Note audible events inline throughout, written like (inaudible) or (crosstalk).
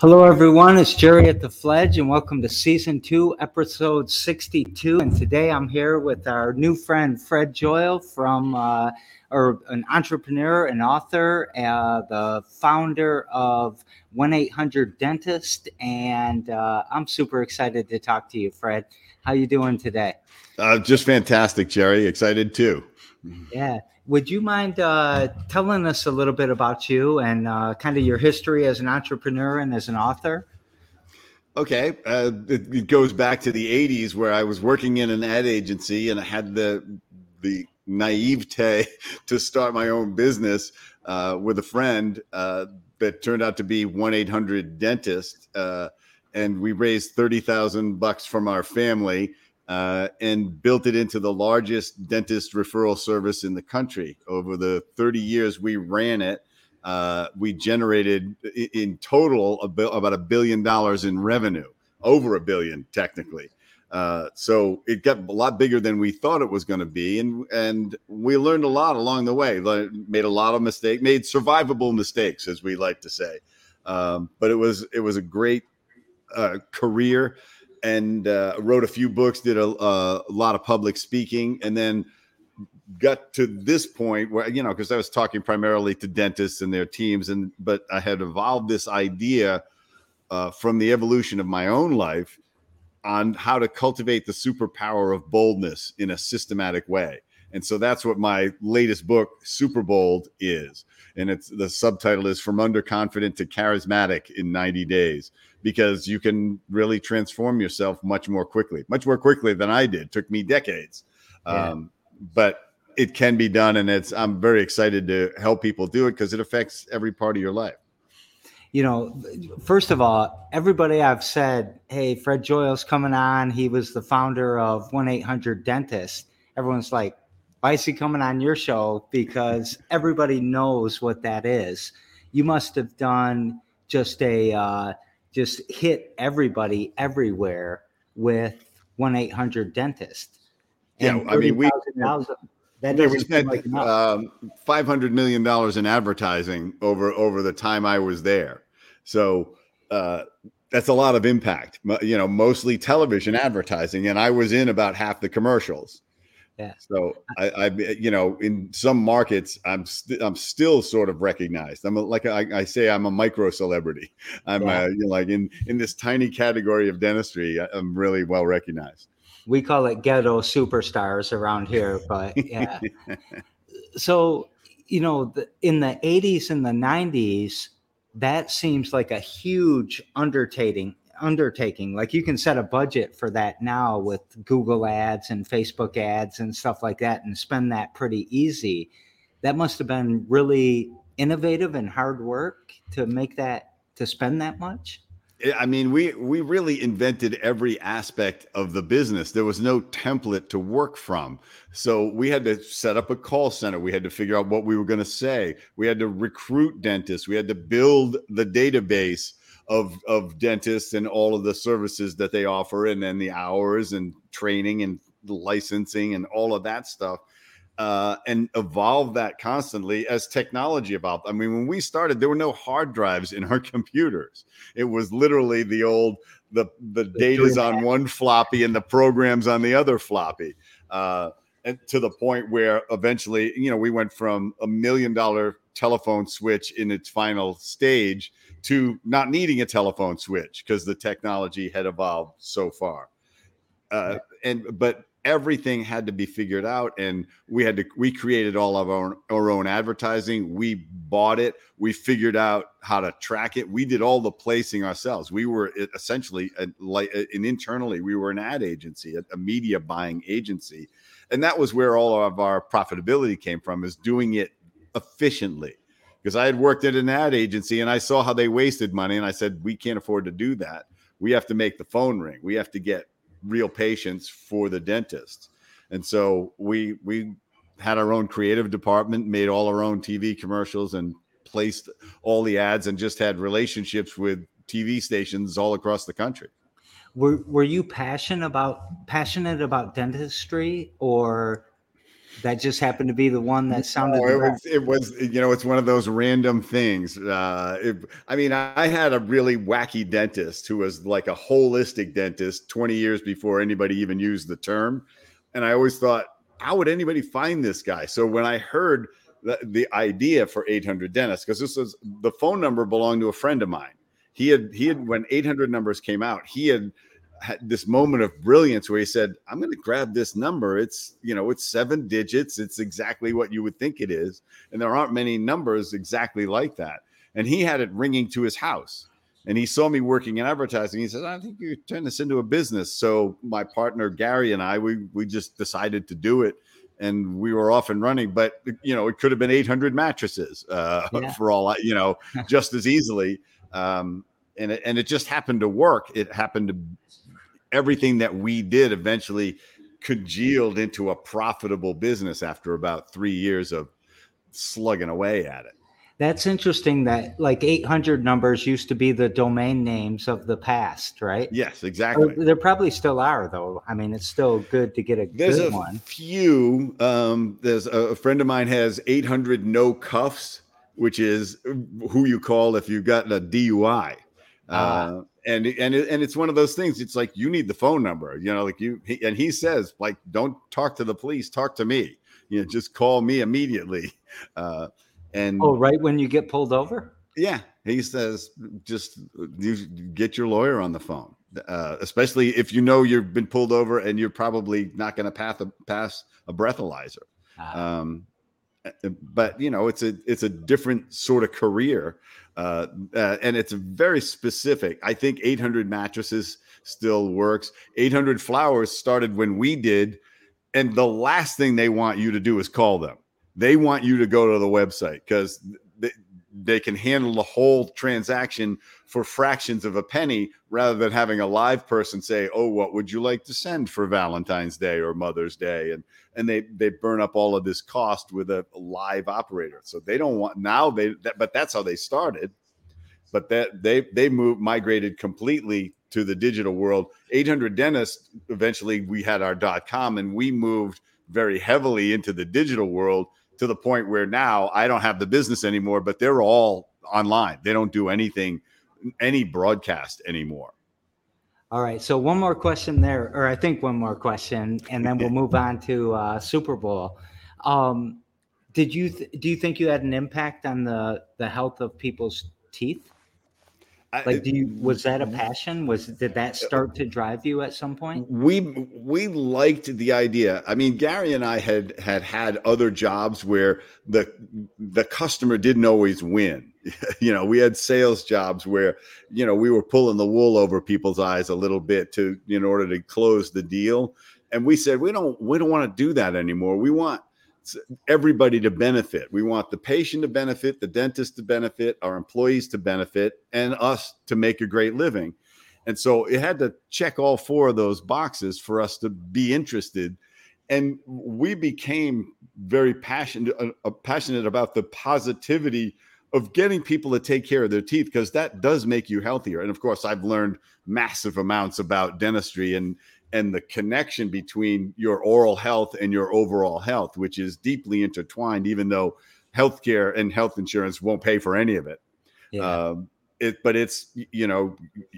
Hello, everyone. It's Jerry at the Fledge, and welcome to season two, episode 62. And today I'm here with our new friend, Fred Joyal, from uh, or an entrepreneur, an author, uh, the founder of 1 800 Dentist. And uh, I'm super excited to talk to you, Fred. How you doing today? Uh, just fantastic, Jerry. Excited too. Yeah. Would you mind uh, telling us a little bit about you and uh, kind of your history as an entrepreneur and as an author? Okay, uh, it, it, goes back to the '80s where I was working in an ad agency and I had the the naivete (laughs) to start my own business uh, with a friend uh, that turned out to be one eight hundred dentist, uh, and we raised thirty thousand bucks from our family uh, and built it into the largest dentist referral service in the country. Over the 30 years we ran it, uh, we generated in total about a billion dollars in revenue, over a billion technically. Uh, so it got a lot bigger than we thought it was going to be, and and we learned a lot along the way. Made a lot of mistakes, made survivable mistakes, as we like to say. Um, but it was it was a great uh, career and uh, wrote a few books, did a, a, lot of public speaking, and then got to this point where you know because I was talking primarily to dentists and their teams, and but I had evolved this idea uh, from the evolution of my own life on how to cultivate the superpower of boldness in a systematic way. And so that's what my latest book, Super Bold, is. And it's the subtitle is From Underconfident to Charismatic in 90 Days because you can really transform yourself much more quickly, much more quickly than I did. It took me decades. Yeah. Um, but it can be done. And it's, I'm very excited to help people do it because it affects every part of your life. You know, first of all, everybody I've said, hey, Fred Joyal's coming on. He was the founder of 1 800 Dentist. Everyone's like, why is he coming on your show? Because everybody knows what that is. You must have done just a, uh, just hit everybody everywhere with 1 800 dentist. Yeah, I mean, we, that yeah, we spent like um, $500 million in advertising over, over the time I was there. So, uh, that's a lot of impact, you know, mostly television advertising. And I was in about half the commercials. Yeah. So I, I, you know, in some markets, I'm i st- I'm still sort of recognized. I'm a, like I, I, say, I'm a micro celebrity. I'm yeah. uh, you know, like in in this tiny category of dentistry, I'm really well recognized. We call it ghetto superstars around here, but yeah. (laughs) so you know, the, in the 80s and the 90s, that seems like a huge undertaking undertaking. Like you can set a budget for that now with Google ads and Facebook ads and stuff like that and spend that pretty easy. That must have been really innovative and hard work to make that to spend that much. I mean, we we really invented every aspect of the business. There was no template to work from. So we had to set up a call center. We had to figure out what we were going to say. We had to recruit dentists. We had to build the database of of dentists and all of the services that they offer and then the hours and training and licensing and all of that stuff uh, and evolve that constantly as technology evolved. I mean, when we started, there were no hard drives in our (laughs) computers. It was literally the old the the data's on (laughs) one floppy and the programs on the other floppy. Uh, and to the point where eventually, you know, we went from a million dollar telephone switch in its final stage to not needing a telephone switch because the technology had evolved so far. Uh, and but everything had to be figured out and we had to we created all of our, our own advertising. We bought it. We figured out how to track it. We did all the placing ourselves. We were essentially a, like an internally we were an ad agency a, a media buying agency. And that was where all of our profitability came from is doing it efficiently because I had worked at an ad agency and I saw how they wasted money. And I said, we can't afford to do that. We have to make the phone ring. We have to get real patients for the dentists. And so we we had our own creative department, made all our own TV commercials and placed all the ads and just had relationships with TV stations all across the country. Were Were you passionate about passionate about dentistry, or that just happened to be the one that sounded? No, it was, it was, you know, it's one of those random things. Uh, it, I mean, I, had a really wacky dentist who was like a holistic dentist 20 years before anybody even used the term. And I always thought, how would anybody find this guy? So when I heard the, the idea for 800 dentists, because this was the phone number belonged to a friend of mine. He had, he had, when 800 numbers came out, he had this moment of brilliance where he said, I'm going to grab this number. It's, you know, it's seven digits. It's exactly what you would think it is. And there aren't many numbers exactly like that. And he had it ringing to his house. And he saw me working in advertising. He said, I think you turn this into a business. So my partner Gary and I, we we just decided to do it. And we were off and running, but you know, it could have been 800 mattresses uh, Yeah. for all I, you know, (laughs) just as easily. Um, and it, and it just happened to work. It happened to everything that we did eventually congealed into a profitable business after about three years of slugging away at it. That's interesting. That like 800 numbers used to be the domain names of the past, right? Yes, Or exactly. there probably still are, though. I mean, it's still good to get a There's good a one. few. Um, there's a, a friend of mine has 800 no cuffs, which is who you call if you've got a DUI. Ah. Uh, and and and it's one of those things. It's like you need the phone number, you know. Like you, he, and he says, like, don't talk to the police, talk to me. You know, just call me immediately. (laughs) Uh, and Oh, right when you get pulled over. yeah, he says just you get your lawyer on the phone, uh, especially if you know you've been pulled over and you're probably not going to pass a pass a breathalyzer. Ah, Um, but you know, it's a it's a different sort of career, uh, uh, and it's very specific. I think 800 mattresses still works. 800 flowers started when we did, and the last thing they want you to do is call them. They want you to go to the website because they, can handle the whole transaction for fractions of a penny rather than having a live person say, "Oh, what would you like to send for Valentine's Day or Mother's Day?" and and they they burn up all of this cost with a live operator. So they don't want now they that, but that's how they started. But that they they moved migrated completely to the digital world. 800 dentists eventually we had our dot com and we moved very heavily into the digital world to the point where now I don't have the business anymore, but they're all online. They don't do anything any broadcast anymore. All right. So one more question there, or I think one more question, and then we'll move on to uh, Super Bold. Um, did you th- do you think you had an impact on the the health of people's teeth? Like, do you was that a mm-hmm. passion? Was did that start to drive you at some point? we we liked the idea. I mean gary and i had had had other jobs where the the customer didn't always win. (laughs) You know we had sales jobs where you know we were pulling the wool over people's eyes a little bit to in order to close the deal. And we said we don't we don't want to do that anymore. We want everybody to benefit. We want the patient to benefit, the dentist to benefit, our employees to benefit, and us to make a great living. And so it had to check all four of those boxes for us to be interested. And we became very passionate, uh, uh, passionate about the positivity of getting people to take care of their teeth because that does make you healthier. And of course, I've learned massive amounts about dentistry and and the connection between your oral health and your overall health, which is deeply intertwined, even though healthcare and health insurance won't pay for any of it. Yeah. Um, it, but it's you know,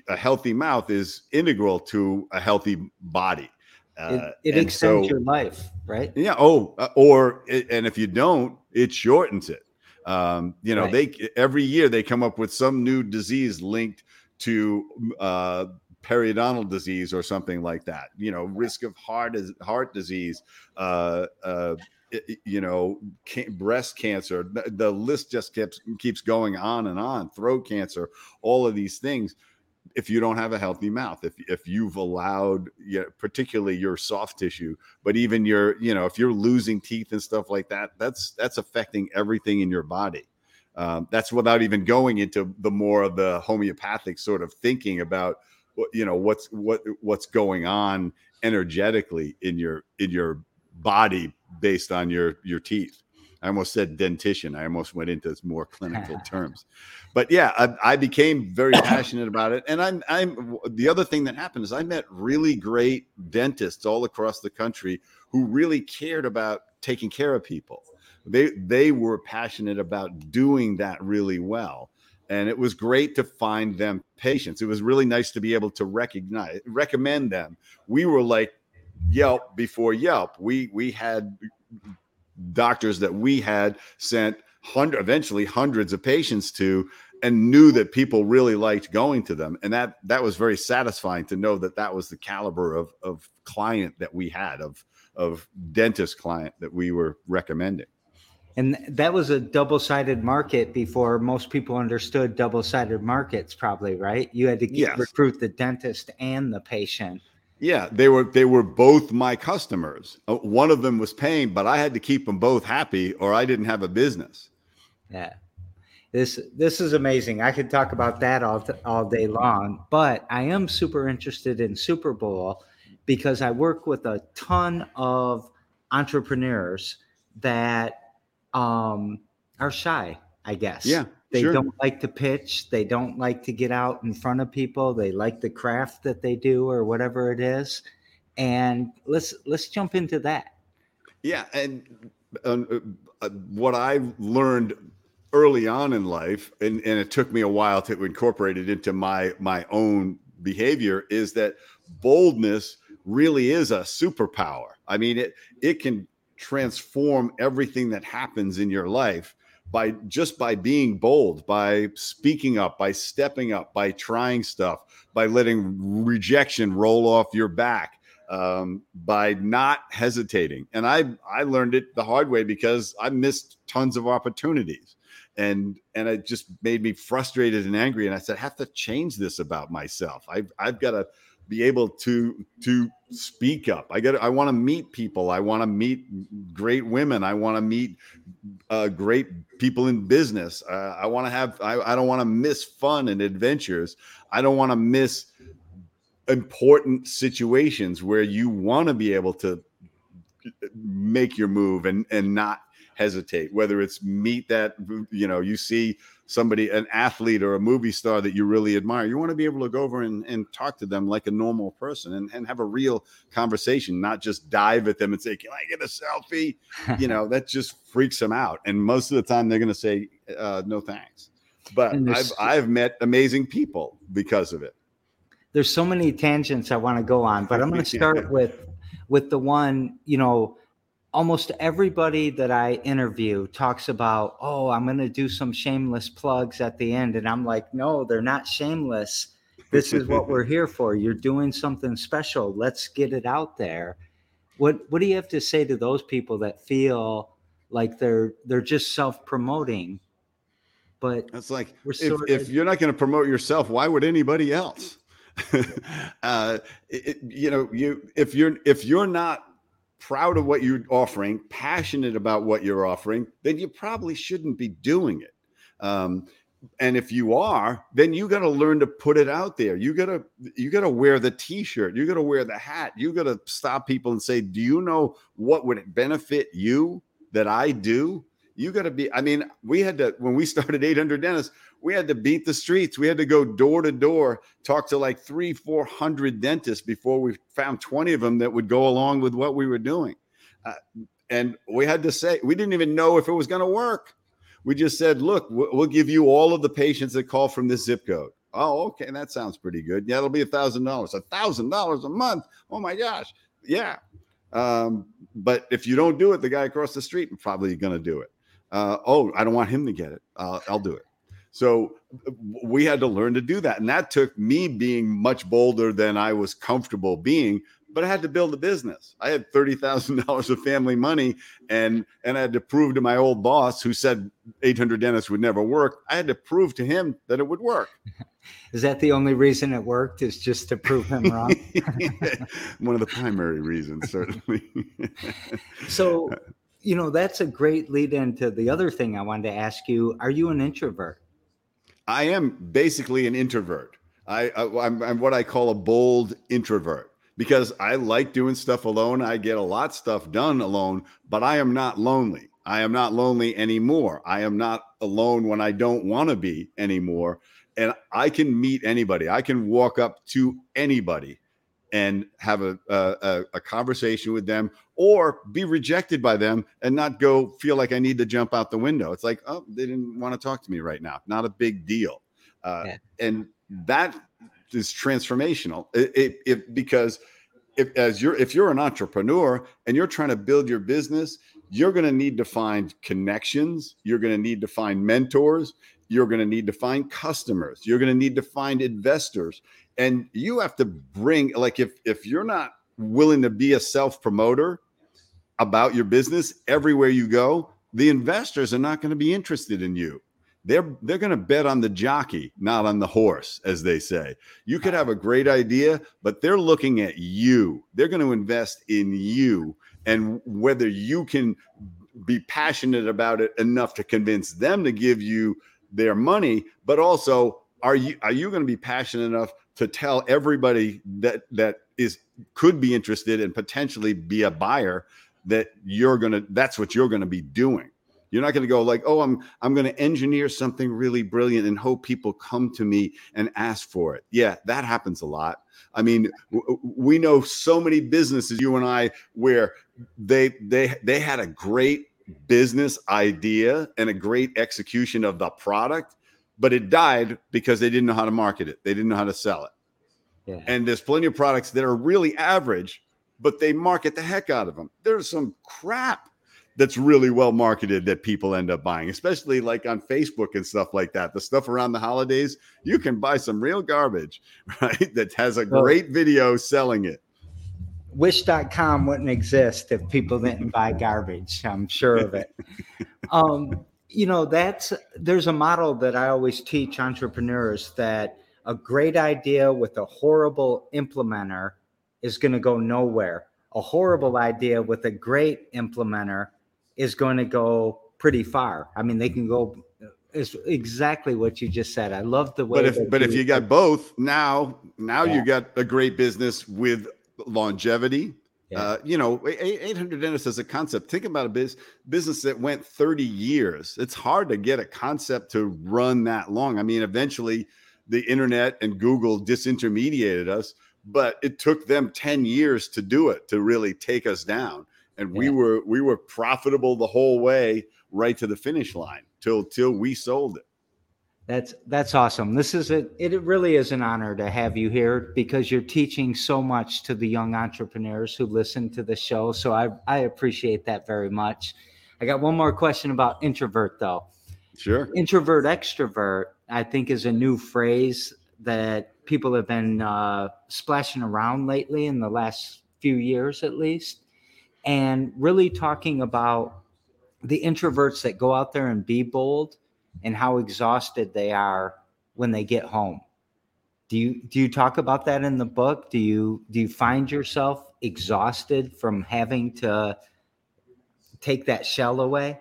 a healthy mouth is integral to a healthy body. Uh, it it extends so- your life, right? yeah. Oh, uh, or and if you don't, it shortens it. Um, you know, Right. they every year they come up with some new disease linked to uh, periodontal disease or something like that. You know, risk of heart heart disease. Uh, uh, you know, can, breast cancer. The, the list just keeps keeps going on and on. Throat cancer. All of these things if you don't have a healthy mouth if if you've allowed you know, particularly your soft tissue but even your you know if you're losing teeth and stuff like that that's that's affecting everything in your body um, that's without even going into the more of the homeopathic sort of thinking about you know what's what what's going on energetically in your in your body based on your your teeth I almost said dentition. I almost went into more clinical (laughs) terms. But yeah, I, I became very passionate about it. And I'm, I'm, the other thing that happened is I met really great dentists all across the country who really cared about taking care of people. They, they were passionate about doing that really well and it was great to find them patients. It was really nice to be able to recognize, recommend them. We were like Yelp before Yelp. We we had doctors that we had sent hundred, eventually hundreds of patients to, and knew that people really liked going to them, and that that was very satisfying to know that that was the caliber of of client that we had of of dentist client that we were recommending and that was a double-sided market before most people understood double-sided markets probably right? You had to yes. recruit the dentist and the patient. Yeah they were they were both my customers. Uh, one of them was paying but i had to keep them both happy or i didn't have a business. Yeah. This this is amazing. I could talk about that all, all day long but i am super interested in Super Bold because i work with a ton of entrepreneurs that um, are shy, I guess. Yeah. They sure. don't like to pitch. They don't like to get out in front of people. They like the craft that they do or whatever it is. And let's let's jump into that. Yeah, and uh, uh, what I learned early on in life, and, and it took me a while to incorporate it into my my own behavior, is that boldness really is a superpower. I mean, it it can transform everything that happens in your life by just by being bold, by speaking up, by stepping up, by trying stuff, by letting rejection roll off your back, um, by not hesitating. And I I learned it the hard way because I missed tons of opportunities. And and it just made me frustrated and angry. And I said, I have to change this about myself. I've I've got to be able to to speak up. I got I want to meet people. I want to meet great women. I want to meet uh, great people in business. Uh, I want to have. I, I don't want to miss fun and adventures. I don't want to miss important situations where you want to be able to make your move and and not hesitate whether it's meet that you know you see somebody, an athlete or a movie star that you really admire, you want to be able to go over and, and talk to them like a normal person and, and have a real conversation, not just dive at them and say, Can I get a selfie? you know, that just freaks them out. And most of the time they're going to say, uh, No thanks. But I've, I've met amazing people because of it. There's so many tangents I want to go on, but I'm going (laughs) to start with with the one, you know, almost everybody that I interview talks about, oh, I'm going to do some shameless plugs at the end. And I'm like, no, they're not shameless. This is what we're (laughs) here for. You're doing something special. Let's get it out there. What what do you have to say to those people that feel like they're they're just self-promoting? But it's like if, if you're not going to promote yourself, why would anybody else? (laughs) uh, it, you know, you if you're if you're not proud of what you're offering, passionate about what you're offering, then you probably shouldn't be doing it. Um, and if you are, then you got to learn to put it out there. You got to you got to wear the t-shirt. You got to wear the hat. You got to stop people and say, "Do you know what would benefit you that I do?" You got to be. I mean, we had to when we (laughs) started 800 dentists we had to beat the streets. We had to go door to door, talk to like three, 400 dentists before we found 20 of them that would go along with what we were doing. Uh, and we had to say, we didn't even know if it was going to work. We just said, look, we'll give you all of the patients that call from this zip code. Oh, okay. That sounds pretty good. Yeah, it'll be a thousand dollars, a thousand dollars a month. Oh my gosh. Yeah. Um, but if you don't do it, the guy across the street probably going to do it. Uh, oh, I don't want him to get it. Uh, I'll do it. So we had to learn to do that. And that took me being much bolder than I was comfortable being. But I had to build a business. I had thirty thousand dollars of family money, and and I had to prove to my old boss, who said eight hundred dentists would never work. I had to prove to him that it would work. (laughs) Is that the only reason it worked? Is just to prove him wrong? (laughs) One of the primary reasons, certainly. (laughs) so, you know, that's a great lead into the other thing I wanted to ask you. Are you an introvert? I am basically an introvert. I, I am I'm what I call a bold introvert because I like doing stuff alone. I get a lot stuff done alone, but I am not lonely. I am not lonely anymore. I am not alone when I don't want to be anymore. And I can meet anybody. I can walk up to anybody and have a, a, a conversation with them or be rejected by them and not go feel like I need to jump out the window. It's like, oh, they didn't want to talk to me right now. Not a big deal. Uh, yeah. And that is transformational. It, it, it, because if as you're if you're an entrepreneur and you're trying to build your business, you're going to need to find connections. You're going to need to find mentors. You're going to need to find customers. You're going to need to find investors and you have to bring like if if you're not willing to be a self promoter about your business everywhere you go the investors are not going to be interested in you. They're they're going to bet on the jockey not on the horse as they say. You could have a great idea but they're looking at you. They're going to invest in you and whether you can be passionate about it enough to convince them to give you their money but also are you are you going to be passionate enough to tell everybody that that is could be interested and potentially be a buyer that you're going to that's what you're going to be doing you're not going to go like oh i'm i'm going to engineer something really brilliant and hope people come to me and ask for it yeah that happens a lot i mean w- we know so many businesses you and i where they they they had a great business idea and a great execution of the product but it died because they didn't know how to market it. They didn't know how to sell it. Yeah. And there's plenty of products that are really average, but they market the heck out of them. There's some crap that's really well marketed that people end up buying, especially like on Facebook and stuff like that. The stuff around the holidays, you can buy some real garbage, (laughs) right? That has a great video selling it. Wish.com wouldn't exist if people didn't buy garbage. I'm sure of it. (laughs) Um, you know that's there's a model that i always teach entrepreneurs that a great idea with a horrible implementer is going to go nowhere a horrible idea with a great implementer is going to go pretty far i mean they can go is exactly what you just said i love the way but if but you, if you got both now now yeah. you got a great business with longevity yeah. Uh, you know, 800 dentists as a concept. Think about a biz, business that went 30 years. It's hard to get a concept to run that long. I mean, eventually the internet and Google disintermediated us, but it took them 10 years to do it to really take us down. And yeah. we were we were profitable the whole way right to the finish line till till we sold it. That's that's awesome. This is a, it really is an honor to have you here because you're teaching so much to the young entrepreneurs who listen to the show. So I I appreciate that very much. I got one more question about introvert though. Sure. Introvert extrovert I think is a new phrase that people have been uh, splashing around lately in the last few years at least and really talking about the introverts that go out there and be bold and how exhausted they are when they get home. Do you do you talk about that in the book? Do you do you find yourself exhausted from having to take that shell away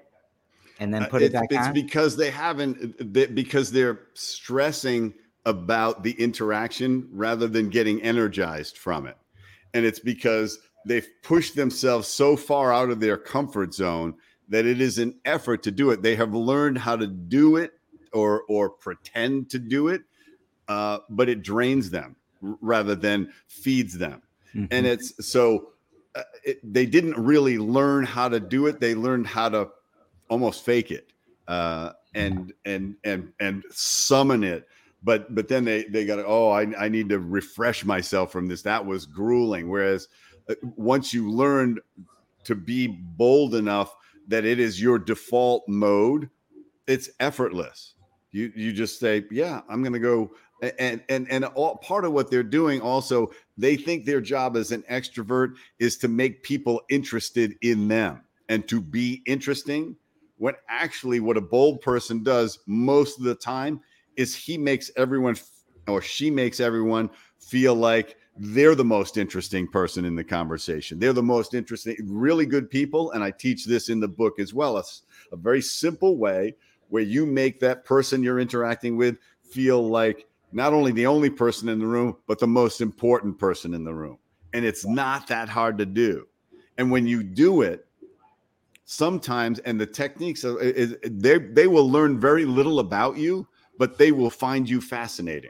and then uh, put uh, it back it's on? because they haven't because they're stressing about the interaction rather than getting energized from it. And it's because they've pushed themselves so far out of their comfort zone that it is an effort to do it. They have learned how to do it or or pretend to do it, uh, but it drains them rather than feeds them. Mm-hmm. And it's so uh, it, they didn't really learn how to do it. They learned how to almost fake it uh, and and and and summon it. But but then they they got oh I I need to refresh myself from this. That was grueling. Whereas uh, once you learn to be bold enough that it is your default mode, it's effortless. You you just say, yeah, I'm going to go and and and all part of what they're doing also they think their job as an extrovert is to make people interested in them and to be interesting when actually what a bold person does most of the time is he makes everyone or she makes everyone feel like they're the most interesting person in the conversation. They're the most interesting, really good people. And I teach this in the book as well. It's a very simple way where you make that person you're interacting with feel like not only the only person in the room, but the most important person in the room. And it's not that hard to do. And when you do it, sometimes and the techniques they they will learn very little about you but they will find you fascinating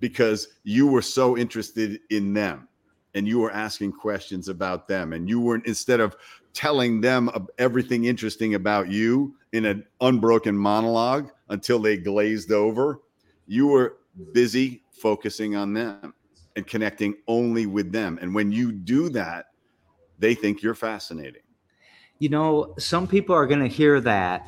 because you were so interested in them and you were asking questions about them and you weren't instead of telling them everything interesting about you in an unbroken monologue until they glazed over you were busy focusing on them and connecting only with them and when you do that they think you're fascinating you know, some people are going to hear that.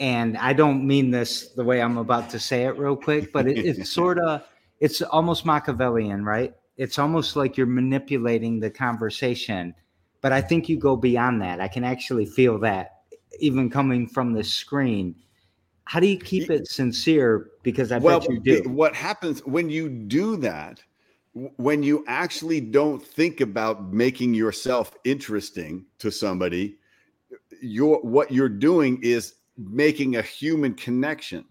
And I don't mean this the way I'm about to say it real quick, but it, it's (laughs) sort of, it's almost Machiavellian, right? It's almost like you're manipulating the conversation. But I think you go beyond that. I can actually feel that even coming from the screen. How do you keep it sincere? Because I well, bet you do. What happens when you do that? When you actually don't think about making yourself interesting to somebody, you're what you're doing is making a human connection.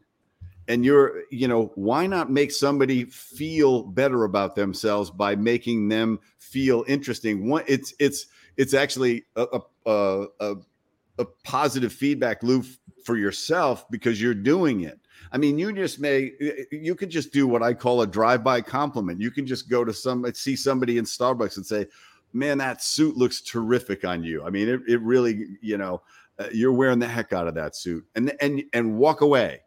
And you're you know why not make somebody feel better about themselves by making them feel interesting? One it's it's it's actually a a, a, a positive feedback loop for yourself because you're doing it. I mean you just may you could just do what i call a drive-by compliment. You can just go to some see somebody in starbucks and say man, that suit looks terrific on you. I mean, it, it really, you know, uh, you're wearing the heck out of that suit and, and, and walk away.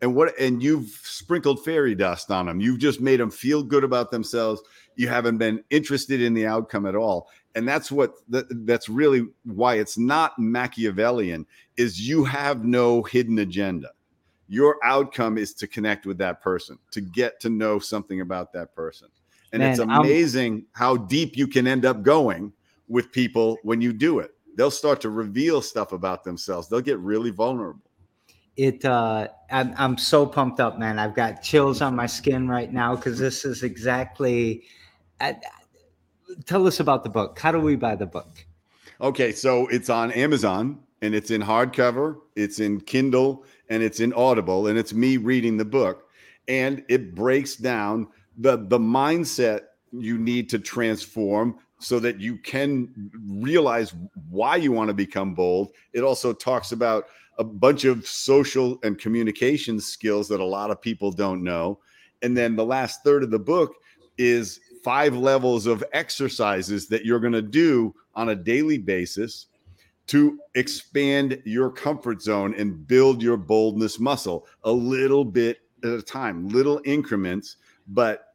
And what, and you've sprinkled fairy dust on them. You've just made them feel good about themselves. You haven't been interested in the outcome at all. And that's what, that's really why it's not Machiavellian is you have no hidden agenda. Your outcome is to connect with that person, to get to know something about that person. And Man, it's amazing I'm, how deep you can end up going with people when you do it. They'll start to reveal stuff about themselves. They'll get really vulnerable. It uh I'm I'm so pumped up, man. I've got chills on my skin right now because this is exactly uh, tell us about the book. How do we buy the book? Okay, so it's on Amazon and it's in hardcover, it's in Kindle, and it's in Audible, and it's me reading the book. And it breaks down the the mindset you need to transform so that you can realize why you want to become bold. It also talks about a bunch of social and communication skills that a lot of people don't know. And then the last third of the book is five levels of exercises that you're going to do on a daily basis to expand your comfort zone and build your boldness muscle a little bit at a time, little increments, but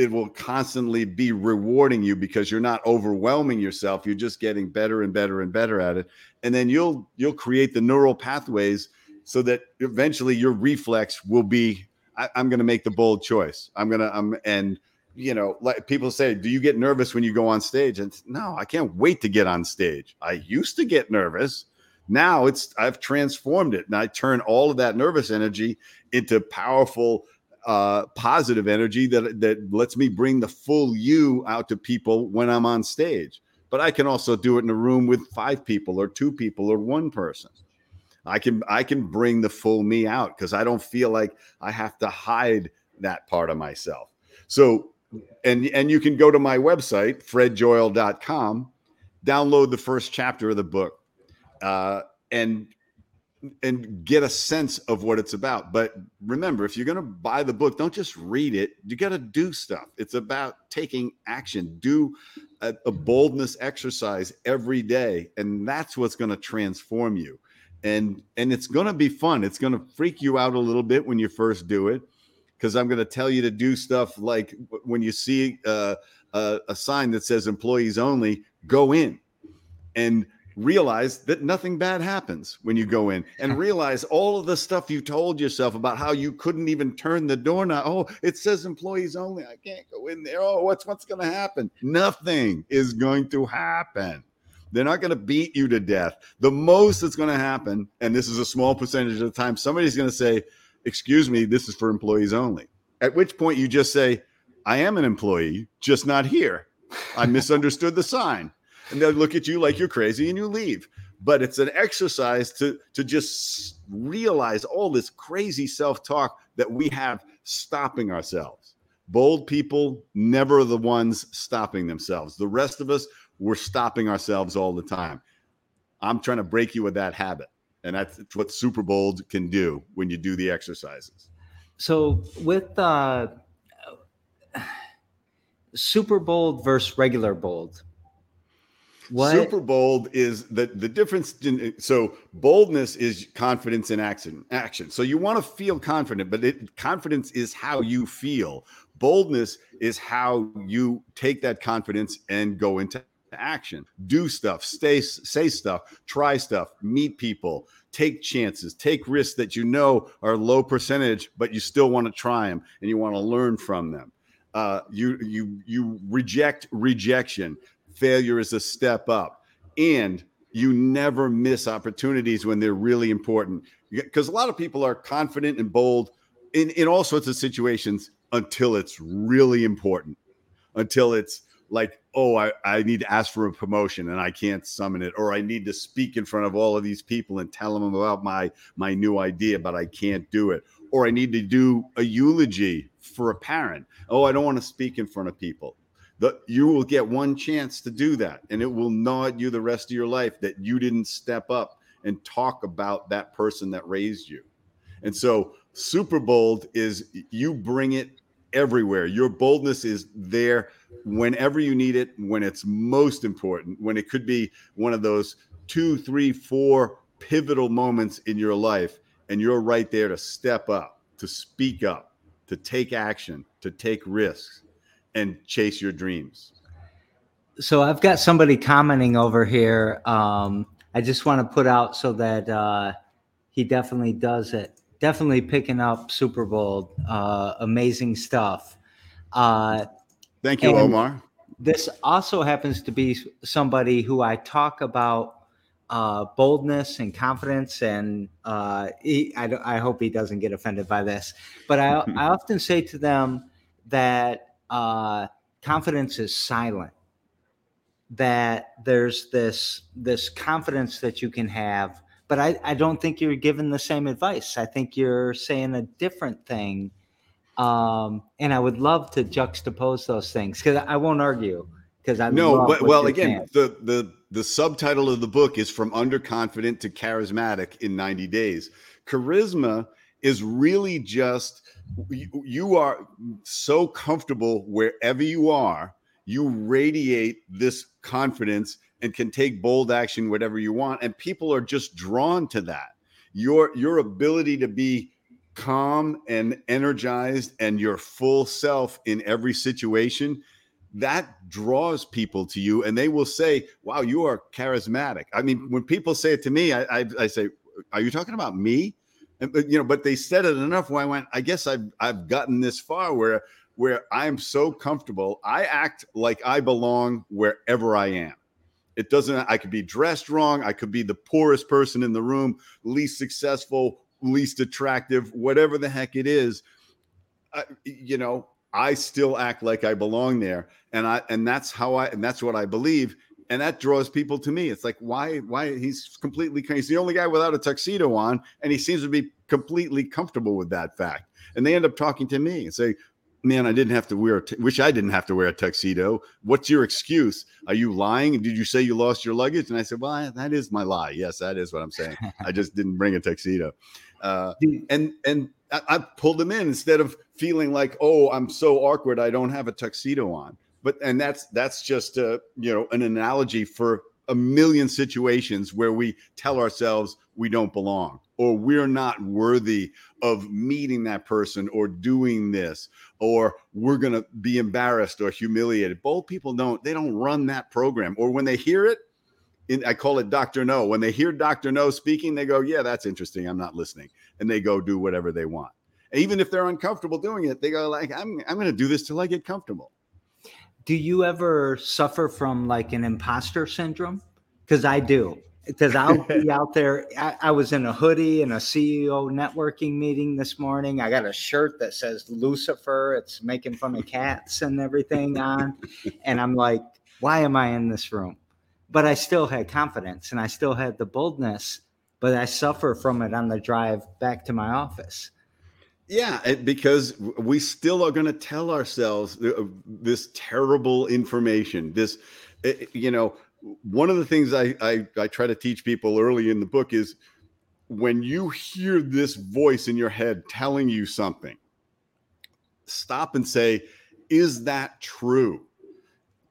it will constantly be rewarding you because you're not overwhelming yourself. You're just getting better and better and better at it. And then you'll you'll create the neural pathways so that eventually your reflex will be I, am going to make the bold choice. I'm going to i'm and you know like people say do you get nervous when you go on stage? And no i can't wait to get on stage. I used to get nervous. Now it's i've transformed it. And i turn all of that nervous energy into powerful uh, positive energy that that lets me bring the full you out to people when I'm on stage. But I can also do it in a room with five people or two people or one person. I can I can bring the full me out because I don't feel like I have to hide that part of myself. So and and you can go to my website fredjoyal.com, download the first chapter of the book, uh, and and get a sense of what it's about. But remember, if you're going to buy the book, don't just read it. You got to do stuff. It's about taking action. Do a, a boldness exercise every day, and that's what's going to transform you. And and it's going to be fun. It's going to freak you out a little bit when you first do it, because I'm going to tell you to do stuff like when you see uh, a, a sign that says "employees only," go in and realize that nothing bad happens when you go in and realize all of the stuff you told yourself about how you couldn't even turn the door now. Oh, it says employees only. I can't go in there. Oh, what's what's going to happen? Nothing is going to happen. They're not going to beat you to death. The most that's going to happen, and this is a small percentage of the time, somebody's going to say, "Excuse me, this is for employees only." At which point you just say, "I am an employee, just not here. I misunderstood the sign." And they'll look at you like you're crazy and you leave but it's an exercise to to just realize all this crazy self-talk that we have stopping ourselves bold people never the ones stopping themselves the rest of us we're stopping ourselves all the time I'm trying to break you with that habit. And that's what Super Bold can do when you do the exercises. So with uh, Super Bold versus regular bold, what? Super bold is the the difference. In, so boldness is confidence in action. Action. So you want to feel confident, but it, confidence is how you feel. Boldness is how you take that confidence and go into action. Do stuff. Stay. Say stuff. Try stuff. Meet people. Take chances. Take risks that you know are low percentage, but you still want to try them and you want to learn from them. Uh, you you you reject rejection failure is a step up. And you never miss opportunities when they're really important. Because a lot of people are confident and bold in, in all sorts of situations until it's really important. Until it's like oh I, I need to ask for a promotion and i can't summon it or i need to speak in front of all of these people and tell them about my my new idea but i can't do it. Or i need to do a eulogy for a parent. Oh i don't want to speak in front of people you will get one chance to do that and it will gnaw at you the rest of your life that you didn't step up and talk about that person that raised you. And so super bold is you bring it everywhere. Your boldness is there whenever you need it when it's most important when it could be one of those two three four pivotal moments in your life and you're right there to step up to speak up to take action to take risks and chase your dreams. So I've got somebody commenting over here. Um, I just want to put out so that uh, he definitely does it. Definitely picking up Super Bold. Uh, amazing stuff. Uh, Thank you, Omar. This also happens to be somebody who I talk about uh, boldness and confidence. And uh, he, I, I, hope he doesn't get offended by this, but I, I (laughs) often say to them that uh, confidence is silent. That there's this this confidence that you can have, but I, I don't think you're giving the same advice. I think you're saying a different thing. Um, and I would love to juxtapose those things because I won't argue because I no, but well, again, the the the subtitle of the book is from underconfident to charismatic in 90 days. Charisma is really just you, are so comfortable wherever you are you radiate this confidence and can take bold action whatever you want and people are just drawn to that. Your your ability to be calm and energized and your full self in every situation that draws people to you and they will say wow you are charismatic. I mean when people say it to me i, I, I say are you talking about me and, you know, but they said it enough where I went, I guess I've I've gotten this far where where I'm so comfortable. I act like I belong wherever I am. It doesn't, I could be dressed wrong. I could be the poorest person in the room, least successful, least attractive, whatever the heck it is. I, you know, I still act like I belong there. And I, and that's how I, and that's what I believe and that draws people to me. It's like why why he's completely he's the only guy without a tuxedo on, and he seems to be completely comfortable with that fact. And they end up talking to me and say, "Man, I didn't have to wear. wish I didn't have to wear a tuxedo. What's your excuse? Are you lying? Did you say you lost your luggage?" And I said, "Well, that is my lie. Yes, that is what I'm saying. (laughs) I just didn't bring a tuxedo." Uh, and and I, I pulled him in instead of feeling like, "Oh, I'm so awkward. I don't have a tuxedo on." But and that's that's just a you know an analogy for a million situations where we tell ourselves we don't belong or we're not worthy of meeting that person or doing this or we're going to be embarrassed or humiliated. Bold people don't they don't run that program or when they hear it in, i call it dr no. When they hear dr no speaking they go yeah that's interesting. I'm not listening. And they go do whatever they want. Even if they're uncomfortable doing it they go like i'm, I'm going to do this till i get comfortable do you ever suffer from like an imposter syndrome? Because I do. Because I'll be (laughs) out there. I, I, was in a hoodie in a CEO networking meeting this morning. I got a shirt that says Lucifer. It's making fun of cats and everything on. And I'm like, why am I in this room? But I still had confidence and I still had the boldness, but I suffer from it on the drive back to my office. Yeah, because we still are going to tell ourselves uh, this terrible information. This, uh, you know, one of the things I, I I try to teach people early in the book is when you hear this voice in your head telling you something, stop and say, is that true?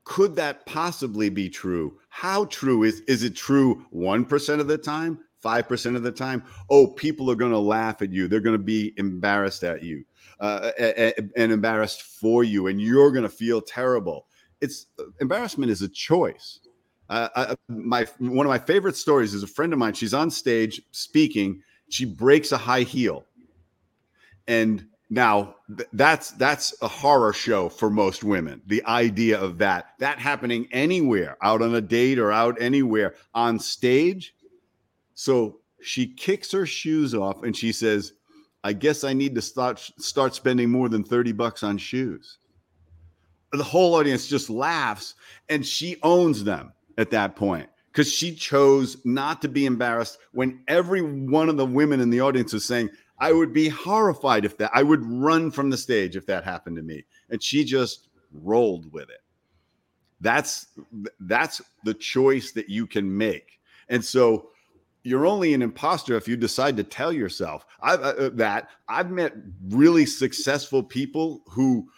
Could that possibly be true? How true is is it true 1% of the time, 5% of the time? Oh, people are going to laugh at you. They're going to be embarrassed at you. Uh, and embarrassed for you and you're going to feel terrible. It's embarrassment is a choice. Uh, I, my one of my favorite stories is a friend of mine. She's on stage speaking. She breaks a high heel, and now th- that's that's a horror show for most women. The idea of that that happening anywhere, out on a date or out anywhere on stage. So she kicks her shoes off and she says, "I guess I need to start start spending more than thirty bucks on shoes." The whole audience just laughs, and she owns them at that point because she chose not to be embarrassed when every one of the women in the audience was saying, I would be horrified if that, I would run from the stage if that happened to me. And she just rolled with it. That's that's the choice that you can make. And so you're only an imposter if you decide to tell yourself. I've, uh, that. I've met really successful people who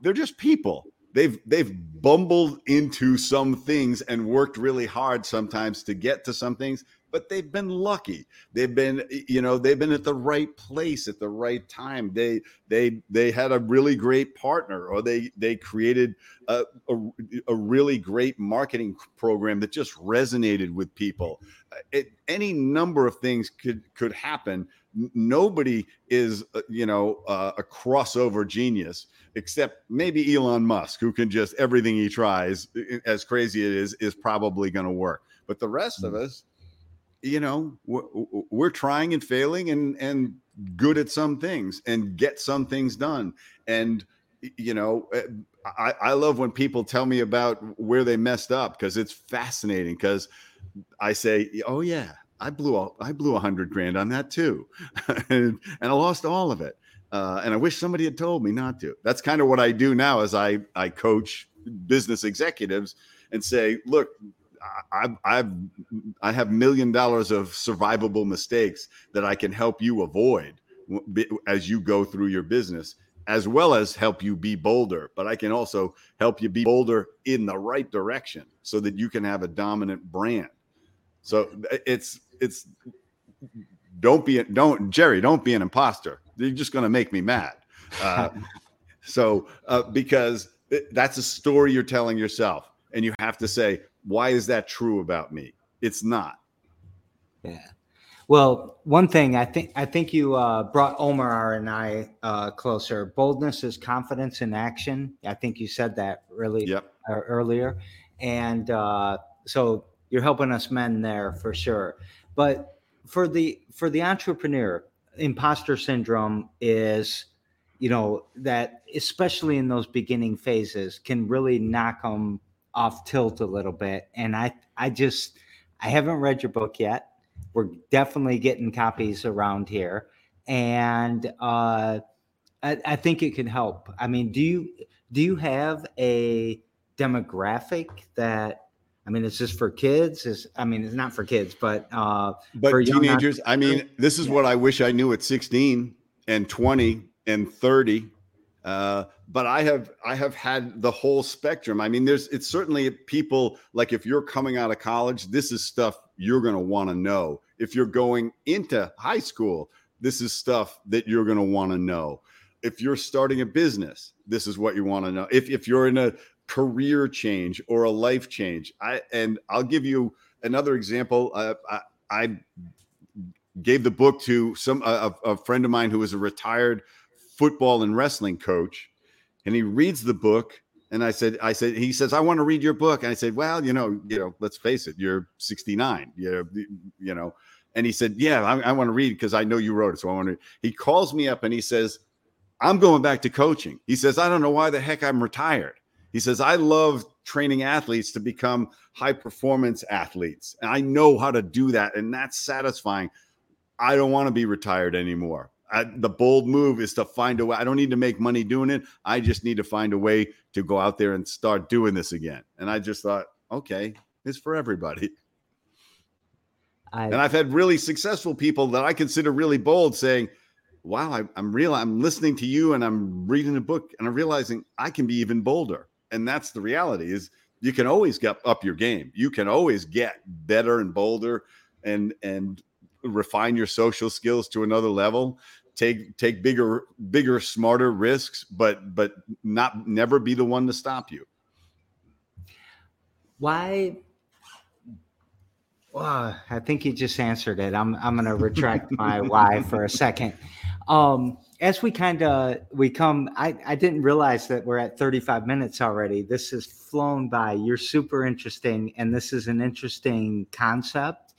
they're just people. They've they've bumbled into some things and worked really hard sometimes to get to some things but they've been lucky. They've been you know they've been at the right place at the right time. They they they had a really great partner or they they created a, a, a really great marketing program that just resonated with people. It, any number of things could could happen. Nobody is uh, you know uh, a crossover genius except maybe Elon Musk who can just everything he tries as crazy it is is probably going to work. But the rest of mm. us you know we're, we're, trying and failing and and good at some things and get some things done and you know eh, I, I love when people tell me about where they messed up because it's fascinating because I say, oh yeah, I blew a, I blew a hundred grand on that too, (laughs) and, and I lost all of it. Uh, and I wish somebody had told me not to. That's kind of what I do now as I I coach business executives and say, look, I, I've I have million dollars of survivable mistakes that I can help you avoid as you go through your business, as well as help you be bolder. But I can also help you be bolder in the right direction so that you can have a dominant brand. So it's it's don't be don't Jerry don't be an imposter. You're just going to make me mad. Uh, (laughs) so uh, because that's a story you're telling yourself, and you have to say why is that true about me? It's not. Yeah. Well, one thing I think I think you uh, brought Omar and I uh, closer. Boldness is confidence in action. I think you said that really yep. Uh, earlier, and uh, so you're helping us men there for sure. But for the for the entrepreneur, imposter syndrome is, you know, that especially in those beginning phases can really knock them off tilt a little bit. And I I just I haven't read your book yet. We're definitely getting copies around here, and uh, I, I think it can help. I mean, do you do you have a demographic that I mean, it's just for kids. Is I mean, it's not for kids, but uh, but for teenagers. I mean, this is yeah. what I wish I knew at 16 and 20 and 30. Uh, but I have I have had the whole spectrum. I mean, there's it's certainly people like if you're coming out of college, this is stuff you're going to want to know. If you're going into high school, this is stuff that you're going to want to know. If you're starting a business, this is what you want to know. If if you're in a career change or a life change. I and I'll give you another example. Uh, I, I, gave the book to some a, a friend of mine who is a retired football and wrestling coach, and he reads the book. And I said, I said, he says, I want to read your book. And I said, well, you know, you know, let's face it, you're 69. You you know. And he said, yeah, I, I want to read because I know you wrote it. So I want to. He calls me up and he says, I'm going back to coaching. He says, I don't know why the heck I'm retired. He says, I love training athletes to become high performance athletes. And I know how to do that. And that's satisfying. I don't want to be retired anymore. I, the bold move is to find a way. I don't need to make money doing it. I just need to find a way to go out there and start doing this again. And I just thought, okay, It's for everybody. I, And I've had really successful people that I consider really bold saying, Wow, I, I'm real. I'm listening to you and I'm reading a book and I'm realizing I can be even bolder. And that's the reality is you can always get up your game. You can always get better and bolder and and refine your social skills to another level. Take take bigger, bigger, smarter risks, but but not never be the one to stop you. why well, I think you just answered it. I'm I'm gonna retract my (laughs) why for a second. Um, as we kind of we come, I I didn't realize that we're at 35 minutes already. This has flown by. You're super interesting, and this is an interesting concept.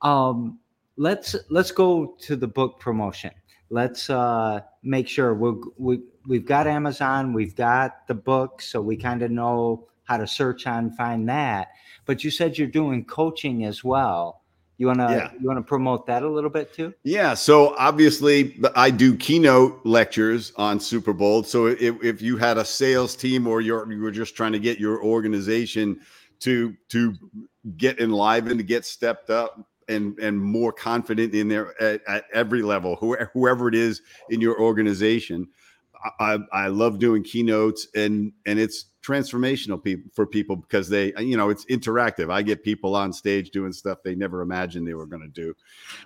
Um, let's let's go to the book promotion. Let's uh, make sure we'll, we we've got Amazon, we've got the book, so we kind of know how to search on find that. But you said you're doing coaching as well. You wanna Yeah. you wanna promote that a little bit too? Yeah. So obviously, I do keynote lectures on Super Bold. So if, if you had a sales team or you're you were just trying to get your organization to to get enlivened, to get stepped up, and and more confident in their at, at every level, whoever, whoever it is in your organization. I, I love doing keynotes and and it's transformational people for people because they you know it's interactive. I get people on stage doing stuff they never imagined they were going to do,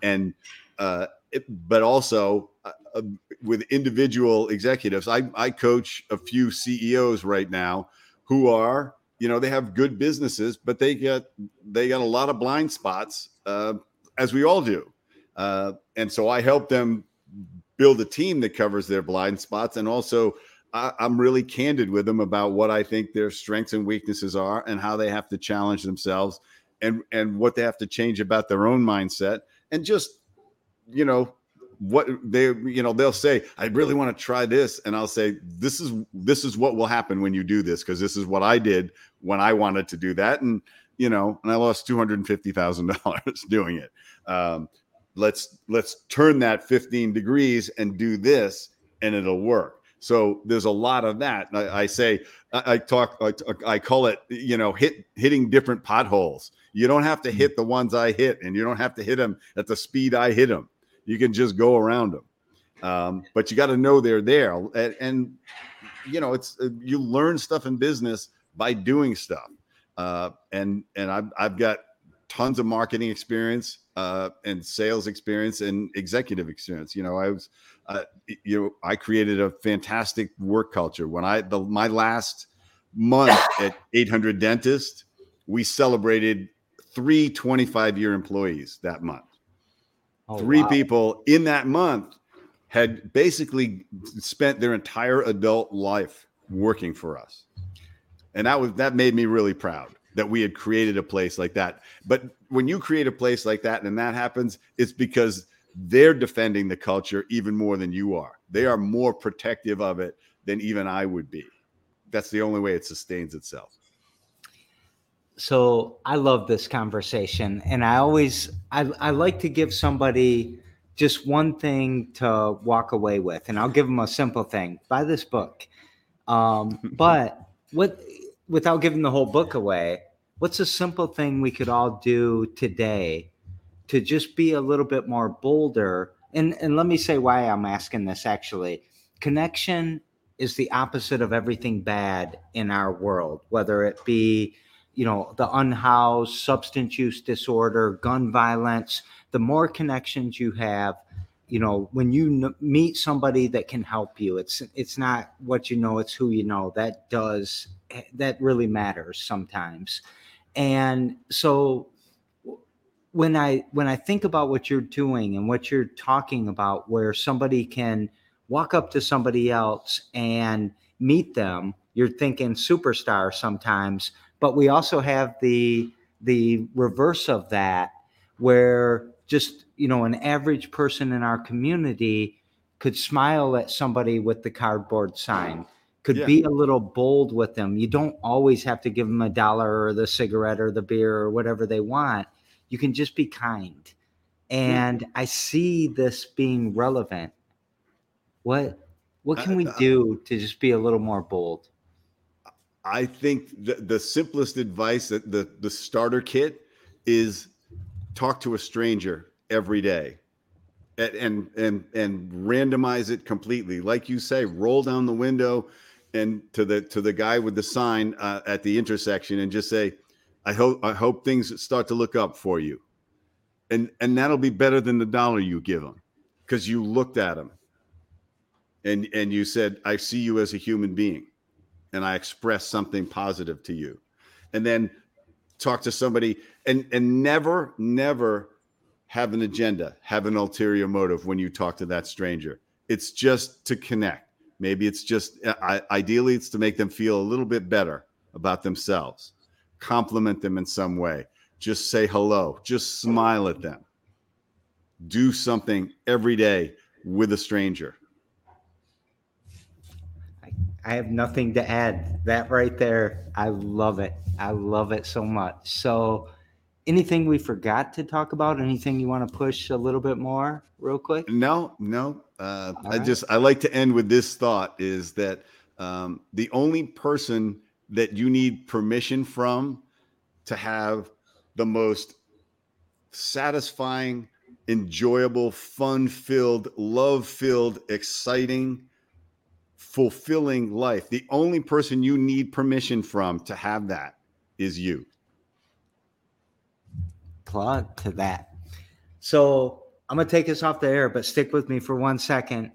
and uh, it, but also uh, uh, with individual executives. I I coach a few CEOs right now who are you know they have good businesses, but they get they got a lot of blind spots, uh, as we all do, uh, and so I help them build a team that covers their blind spots. And also I, I'm really candid with them about what I think their strengths and weaknesses are and how they have to challenge themselves and and what they have to change about their own mindset. And just you know what they you know they'll say I really want to try this and I'll say this is this is what will happen when you do this because this is what I did when I wanted to do that and you know and I lost two hundred and fifty thousand dollars (laughs) doing it. Um, let's let's turn that 15 degrees and do this and it'll work. So there's a lot of that. I, I say I, I talk I, I call it you know hit hitting different potholes. You don't have to hit the ones i hit and you don't have to hit them at the speed i hit them you can just go around them um, but you got to know they're there and, and you know it's uh, you learn stuff in business by doing stuff uh, and and I've, I've got tons of marketing experience uh, and sales experience and executive experience. You know, I was, uh, you know, I created a fantastic work culture. When I the my last month at 800 Dentist, we celebrated three 25 year employees that month. Oh, Three wow. people in that month had basically spent their entire adult life working for us, and that was that made me really proud that we had created a place like that. But when you create a place like that and that happens, it's because they're defending the culture even more than you are. They are more protective of it than even I would be. That's the only way it sustains itself. So I love this conversation, and I always I, I like to give somebody just one thing to walk away with, and I'll give them a simple thing: buy this book. Um, (laughs) but what without giving the whole book away, what's a simple thing we could all do today to just be a little bit more bolder? And and let me say why I'm asking this. Actually, connection is the opposite of everything bad in our world, whether it be you know the unhoused substance use disorder gun violence the more connections you have you know when you n- meet somebody that can help you it's it's not what you know it's who you know that does that really matters sometimes. And so when i when i think about what you're doing and what you're talking about where somebody can walk up to somebody else and meet them you're thinking superstar sometimes but we also have the the reverse of that where just you know an average person in our community could smile at somebody with the cardboard sign could Yeah. be a little bold with them. You don't always have to give them a dollar or the cigarette or the beer or whatever they want. You can just be kind. And i see this being relevant. What what can we do to just be a little more bold I think the, the simplest advice that the the starter kit is talk to a stranger every day and and and, and randomize it completely. Like you say roll down the window and to the to the guy with the sign uh, at the intersection and just say i hope i hope things start to look up for you. And and that'll be better than the dollar you give them because you looked at him and and you said i see you as a human being and i express something positive to you. And then talk to somebody and and never never have an agenda have an ulterior motive when you talk to that stranger. It's just to connect. Maybe it's just uh, ideally it's to make them feel a little bit better about themselves compliment them in some way just say hello just smile at them. Do something every day with a stranger I have nothing to add. That right there, I love it. I love it so much. So, anything we forgot to talk about? Anything you want to push a little bit more, real quick? No, no. Uh, I right. just I like to end with this thought: is that um, the only person that you need permission from to have the most satisfying, enjoyable, fun-filled, love-filled, exciting, fulfilling life. The only person you need permission from to have that is you. Plug to that. So, I'm going to take us off the air, but stick with me for one second.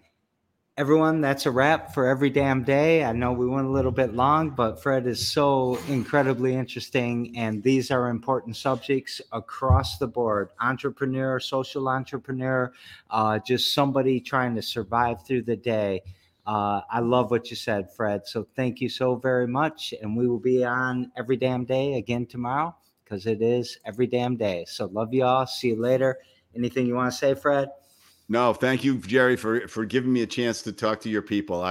Everyone, that's a wrap for every damn day. I know we went a little bit long, but Fred is so incredibly interesting. And these are important subjects across the board entrepreneur, social entrepreneur, uh, just somebody trying to survive through the day. Uh, I love what you said, Fred. So thank you so very much. And we will be on every damn day again tomorrow because it is every damn day. So love you all. See you later. Anything you want to say, Fred? No, thank you, Jerry, for for giving me a chance to talk to your people.